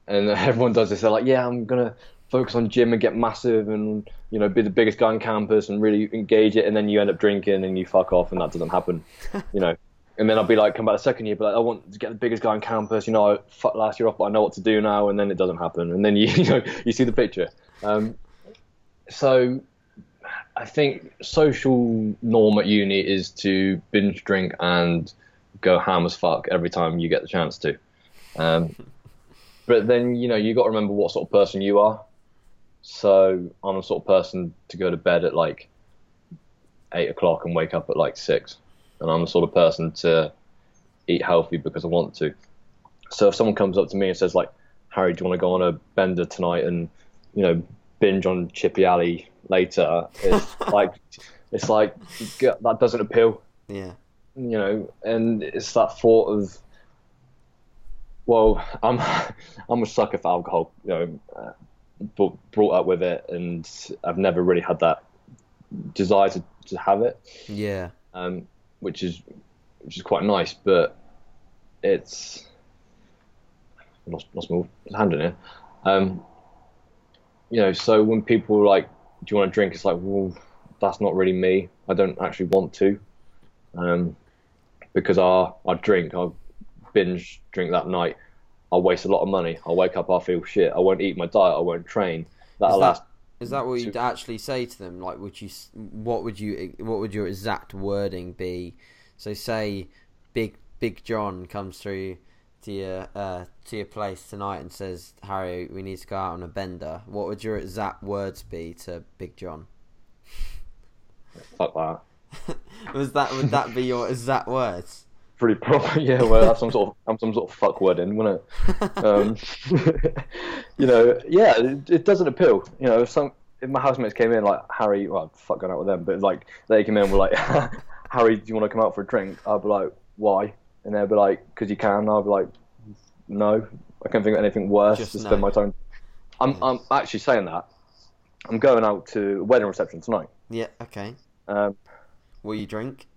and <laughs> everyone does this. They're like, "Yeah, I'm gonna focus on gym and get massive, and you know, be the biggest guy on campus and really engage it." And then you end up drinking and you fuck off, and that doesn't happen, <laughs> you know. And then I'll be like, come back the second year, but like, I want to get the biggest guy on campus. You know, I fucked last year off, but I know what to do now. And then it doesn't happen, and then you, <laughs> you know, you see the picture. Um, so I think social norm at uni is to binge drink and go ham as fuck every time you get the chance to. Um, but then you know you got to remember what sort of person you are. So I'm the sort of person to go to bed at like eight o'clock and wake up at like six, and I'm the sort of person to eat healthy because I want to. So if someone comes up to me and says like, Harry, do you want to go on a bender tonight and you know binge on Chippy Alley later? It's <laughs> like it's like that doesn't appeal Yeah, you know, and it's that thought of, well, I'm <laughs> I'm a sucker for alcohol, you know, uh, but brought up with it, and I've never really had that desire to, to have it, yeah, um, which is which is quite nice, but it's I lost lost my hand in here. Um, you know, so when people are like, "Do you want to drink?" It's like, well, that's not really me. I don't actually want to, um, because I I drink, I binge drink that night. I'll waste a lot of money. I'll wake up, I'll feel shit. I won't eat my diet. I won't train. That'll Is that- last. Is that what you'd actually say to them? Like, would you? What would you? What would your exact wording be? So, say, Big Big John comes through to your uh, to your place tonight and says, "Harry, we need to go out on a bender." What would your exact words be to Big John? Fuck that. <laughs> Was that would that be your exact words? Pretty proper, <laughs> yeah. Well, that's some sort of I'm some sort of fuck word in, wouldn't it? um, <laughs> you know, yeah, it, it doesn't appeal. You know, if some if my housemates came in like Harry, well, fuck going out with them, but like they came in and were like, <laughs> Harry, do you want to come out for a drink? I'd be like, why? And they'd be like, because you can. I'd be like, no, I can't think of anything worse Just to no. spend my time. I'm I'm actually saying that. I'm going out to a wedding reception tonight. yeah. Okay. Um, Will you drink?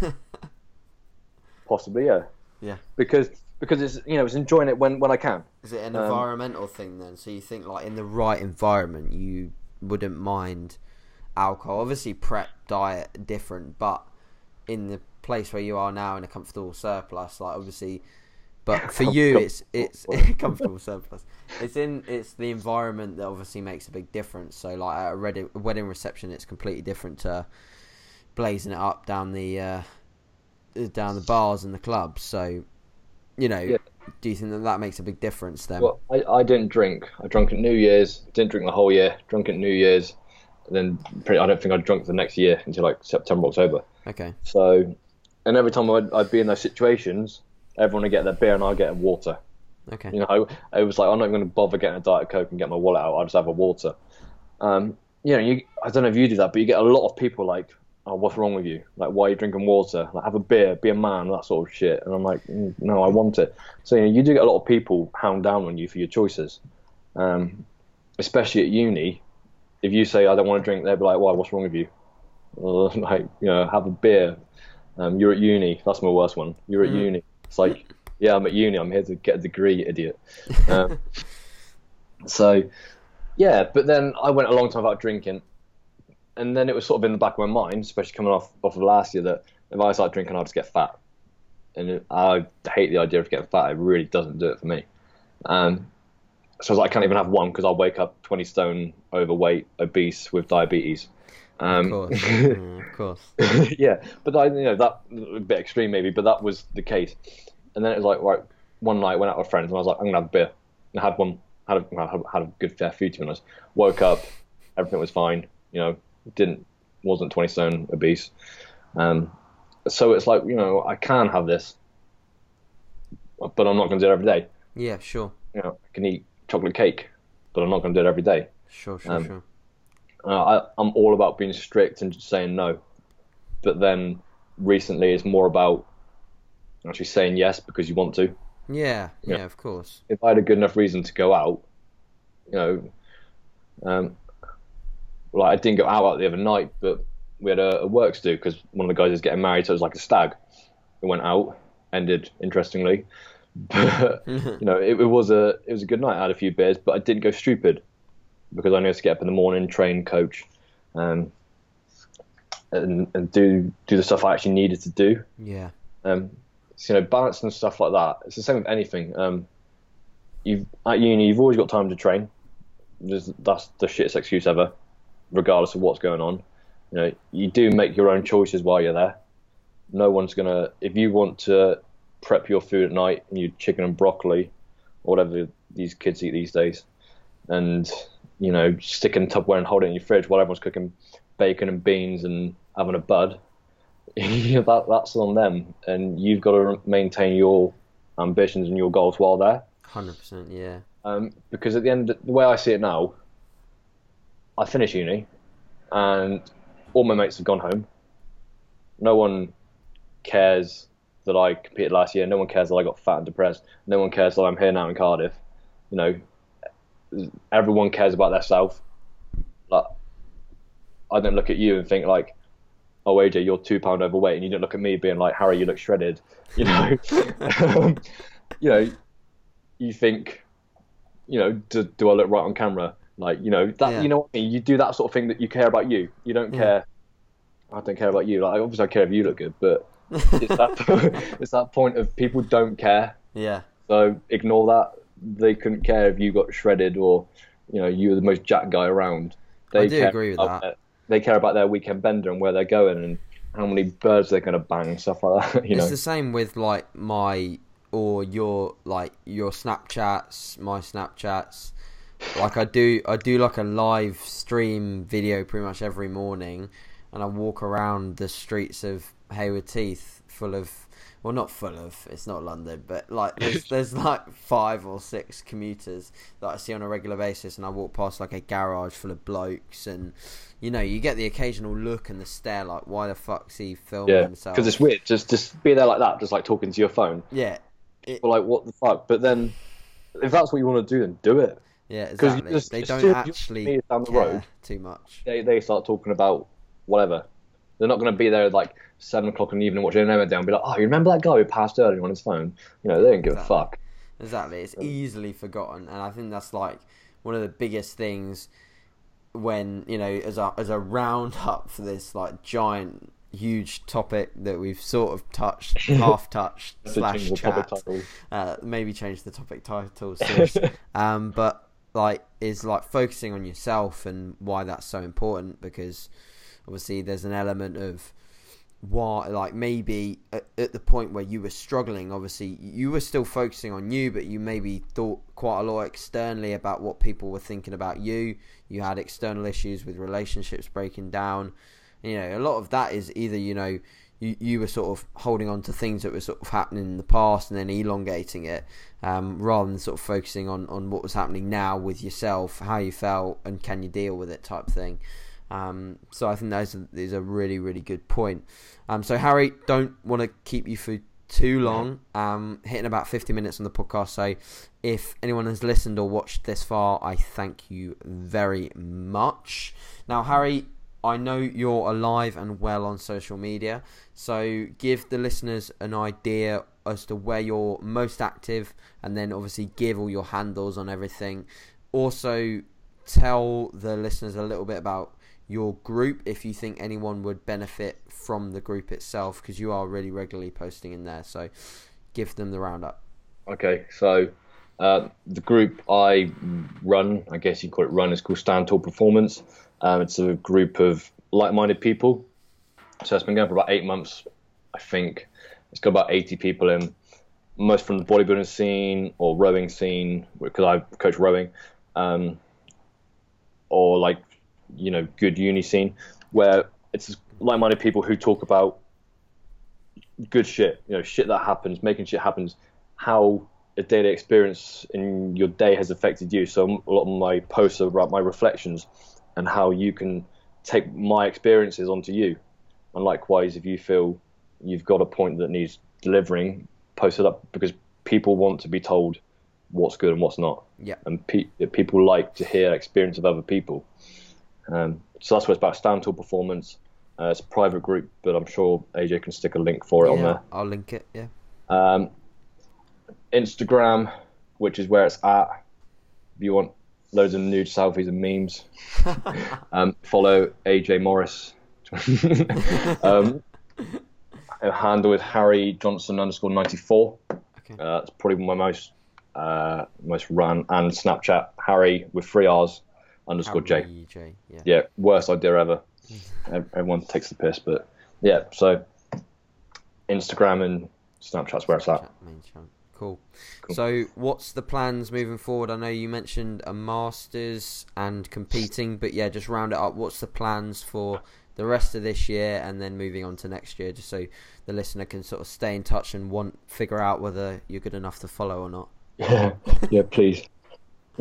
<laughs> possibly, yeah. Yeah. Because because it's you know it's enjoying it when when I can. Is it an Um, environmental thing then? So you think like in the right environment you wouldn't mind alcohol. Obviously prep diet different, but in the place where you are now in a comfortable surplus, like obviously but for <laughs> you it's it's <laughs> comfortable surplus. It's in it's the environment that obviously makes a big difference. So like at a wedding, wedding reception it's completely different to blazing it up down the uh, down the bars and the clubs. So you know, Yeah. do you think that that makes a big difference then? Well, I, I didn't drink. I drank at New Year's. Didn't drink the whole year. Drunk at New Year's. And then pretty, I don't think I drunk the next year until like September, October. Okay. So, and every time I'd, I'd be in those situations, everyone would get their beer and I'd get water. Okay. You know, I was like, I'm not even going to bother getting a diet coke and get my wallet out. I'll just have a water. Um, you know, you, I don't know if you do that, but you get a lot of people like, oh, what's wrong with you? Like, why are you drinking water? Like, have a beer, be a man, that sort of shit. And I'm like, mm, no, I want it. So you know, you do get a lot of people hound down on you for your choices, um, especially at uni. If you say I don't want to drink, they'll be like, why? What's wrong with you? Uh, <laughs> like, you know, have a beer. Um, you're at uni. That's my worst one. You're at Mm. uni. It's like, yeah, I'm at uni. I'm here to get a degree, idiot. <laughs> Um, so, yeah, but then I went a long time without drinking, and then it was sort of in the back of my mind, especially coming off off of last year, that if I start drinking, I'll just get fat. And I hate the idea of getting fat. It really doesn't do it for me. Um, so I was like, I can't even have one because I'll wake up 20 stone, overweight, obese with diabetes. Um, Of course. <laughs> Mm, of course. <laughs> yeah, but I, you know, that a bit extreme maybe, but that was the case. And then it was like, right, one night went out with friends, and I was like, I'm gonna have a beer. And I had one, had a, had- had a good fair few to be honest. Woke up, everything was fine. You know, didn't wasn't 20 stone obese. Um, so it's like, you know, I can have this, but I'm not gonna do it every day. Yeah, sure. You know, I can eat chocolate cake, but I'm not gonna do it every day. Sure, sure, Um, sure. Uh, I, I'm all about being strict and just saying no. But then recently it's more about actually saying yes because you want to. Yeah, yeah, yeah. of course. If I had a good enough reason to go out, you know, um, like I didn't go out, the other night, but we had a, a work to do because one of the guys is getting married, so it was like a stag. We went out, ended interestingly, <laughs> but you know, it, it was a it was a good night. I had a few beers, but I didn't go stupid because I knew to get up in the morning, train, coach, um, and and do do the stuff I actually needed to do. Yeah. Um, so, you know, balance and stuff like that. It's the same with anything. Um, you've at uni, you've always got time to train. There's, that's the shittest excuse ever, regardless of what's going on. You know, you do make your own choices while you're there. No one's gonna. If you want to prep your food at night and you chicken and broccoli, or whatever these kids eat these days, and you know, stick in Tupperware and hold it in your fridge while everyone's cooking bacon and beans and having a bud. <laughs> that that's on them, and you've got to maintain your ambitions and your goals while there. Hundred percent. Yeah. Um, because at the end, the way I see it now, I finish uni, and all my mates have gone home. No one cares that I competed last year. No one cares that I got fat and depressed. No one cares that I'm here now in Cardiff. You know, everyone cares about themselves. Like, I don't look at you and think like, "Oh, AJ, you're two pound overweight," and you don't look at me being like, "Harry, you look shredded." <laughs> You know, um, <laughs> <laughs> you know, you think, you know, do, do I look right on camera? Like, you know, that Yeah. you know what I mean. You do that sort of thing that you care about you. You don't Yeah. care. I don't care about you. Like, obviously, I care if you look good, but <laughs> it's that it's that point of people don't care. Yeah. So ignore that. They couldn't care if you got shredded or, you know, you were the most jack guy around. They I do care agree with that. their- they care about their weekend bender and where they're going and how many birds they're going to bang and stuff like that. <laughs> You know, It's the same with like my or your like your Snapchats, my Snapchats. Like I do, I do like a live stream video pretty much every morning, and I walk around the streets of Hayward Heath, full of, well, not full of, it's not London, but like there's <laughs> there's like five or six commuters that I see on a regular basis, and I walk past like a garage full of blokes, and you know you get the occasional look and the stare, like why the fuck's he filming yeah, himself? because it's weird. Just just be there like that, just like talking to your phone. Yeah, it, Or like, what the fuck? But then, if that's what you want to do, then do it. Yeah, 'cause you exactly. just- they as don't soon as you actually meet down the care road- too much. They they start talking about whatever. They're not going to be there at like seven o'clock in the evening watching an Emmerdale and be like, oh, you remember that guy who passed earlier on his phone? You know, they don't give a fuck. Exactly, it's easily forgotten, and I think that's like one of the biggest things when you know as a as a roundup <laughs> for this like giant huge topic that we've sort of touched <laughs> half touched slash change the topic chat uh, maybe change the topic title <laughs> um, but like is like focusing on yourself and why that's so important because obviously there's an element of why like maybe at, at the point where you were struggling obviously you were still focusing on you but you maybe thought quite a lot externally about what people were thinking about you. You had external issues with relationships breaking down. You know a lot of that is either you know you, you were sort of holding on to things that were sort of happening in the past and then elongating it um, rather than sort of focusing on, on what was happening now with yourself, how you felt, and can you deal with it type thing. Um, so I think that is a, is a really, really good point. Um, so, Harry, don't want to keep you for too long, um, hitting about 50 minutes on the podcast. So, if anyone has listened or watched this far, I thank you very much. Now, Harry, I know you're alive and well on social media, so give the listeners an idea as to where you're most active, and then obviously give all your handles on everything. Also, tell the listeners a little bit about your group if you think anyone would benefit from the group itself, because you are really regularly posting in there. So, give them the roundup. Okay, so uh, the group I run, I guess you call it run, is called Stand Tall Performance. Um, it's a group of like-minded people. So it's been going for about eight months, I think. It's got about 80 people in, most from the bodybuilding scene or rowing scene, because I coach rowing, um, or like, you know, good uni scene, where it's like-minded people who talk about good shit, you know, shit that happens, making shit happens, how a daily experience in your day has affected you. So a lot of my posts are about my reflections and how you can take my experiences onto you. And likewise, if you feel you've got a point that needs delivering, post it up because people want to be told what's good and what's not. Yeah. And pe- people like to hear experience of other people. Um, so that's what it's about. Stand Tall Performance. Uh, it's a private group, but I'm sure AJ can stick a link for it yeah, on there. I'll link it. Yeah. Um, Instagram, which is where it's at. If you want loads of nude selfies and memes, <laughs> um, follow AJ Morris. <laughs> um, handle with Harry Johnson underscore ninety four. Okay. Uh, that's probably my most uh, most run and Snapchat Harry with three R's underscore J. Harry J. Yeah. Yeah, worst idea ever. <laughs> Everyone takes the piss, but yeah. So Instagram and Snapchat's where it's at. Chat main channel. Cool. Cool. So, what's the plans moving forward? I know you mentioned a masters and competing, but yeah, just round it up. What's the plans for the rest of this year and then moving on to next year, just so the listener can sort of stay in touch and want figure out whether you're good enough to follow or not. Yeah, <laughs> yeah, please.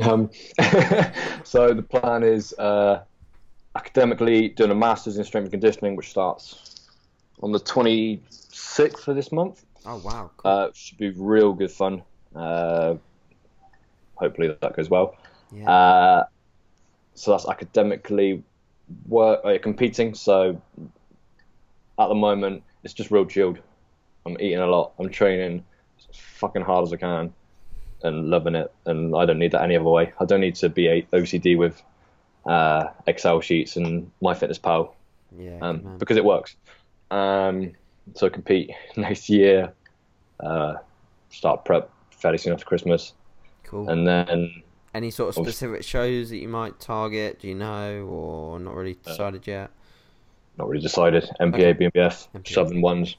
Um, <laughs> so the plan is uh, academically doing a master's in strength and conditioning, which starts on the 26th of this month. Oh wow! Cool. Uh, should be real good fun. Uh, hopefully that goes well. yeah. Uh, so that's academically work uh, competing. So at the moment, it's just real chilled. I'm eating a lot. I'm training as fucking hard as I can, and loving it. And I don't need that any other way. I don't need to be a OCD with uh, Excel sheets and MyFitnessPal yeah. um, because it works. Um, so compete <laughs> next year. Uh, start prep fairly soon after Christmas, cool. and then Any sort of specific shows that you might target? Do you know, or not really Uh, decided yet? not really decided. NPA, BNBF, NPA. southern ones,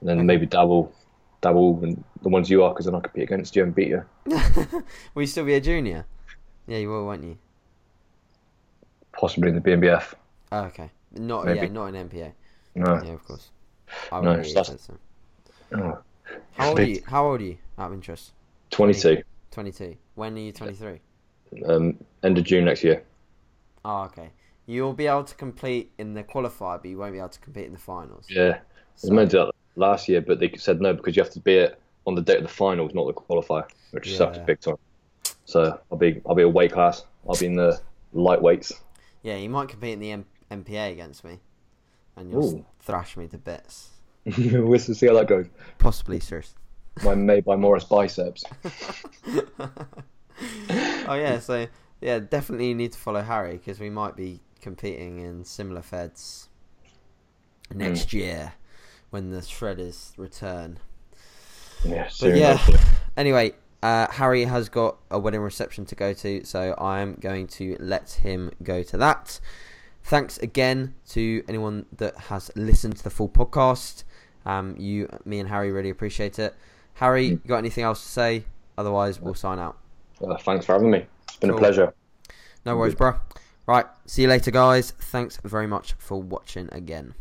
and then Okay. maybe double, double, and the ones you are, because then I compete against you and beat you. <laughs> Will you still be a junior? Yeah, you will, won't you? Possibly in the BNBF. Oh, okay. Not Maybe. yeah, not an NPA. No. Yeah, of course. I No, wouldn't be that's- either. Oh. How old are you? How old are you? Out of interest. 22. Twenty-two. When are you twenty-three? Um, end of June next year. Oh, okay. You'll be able to compete in the qualifier, but you won't be able to compete in the finals. Yeah. I was meant to do that last year, but they said no because you have to be it on the date of the finals, not the qualifier, which sucks Yeah. big time. So I'll be I'll be a weight class. I'll be in the lightweights. Yeah, you might compete in the M- NPA against me, and you'll Ooh. thrash me to bits. <laughs> we'll see how that goes. Possibly, sirs. My made by Morris biceps. <laughs> <laughs> oh yeah, so yeah, definitely you need to follow Harry because we might be competing in similar feds next year when the shredders return. Yeah, But yeah, hopefully. anyway, uh, Harry has got a wedding reception to go to, so I am going to let him go to that. Thanks again to anyone that has listened to the full podcast. Um, you, me, and Harry really appreciate it. Harry, you got anything else to say? Otherwise, we'll sign out. Uh, thanks for having me. It's been Cool. a pleasure. No worries, bro. Right, see you later, guys. Thanks very much for watching again.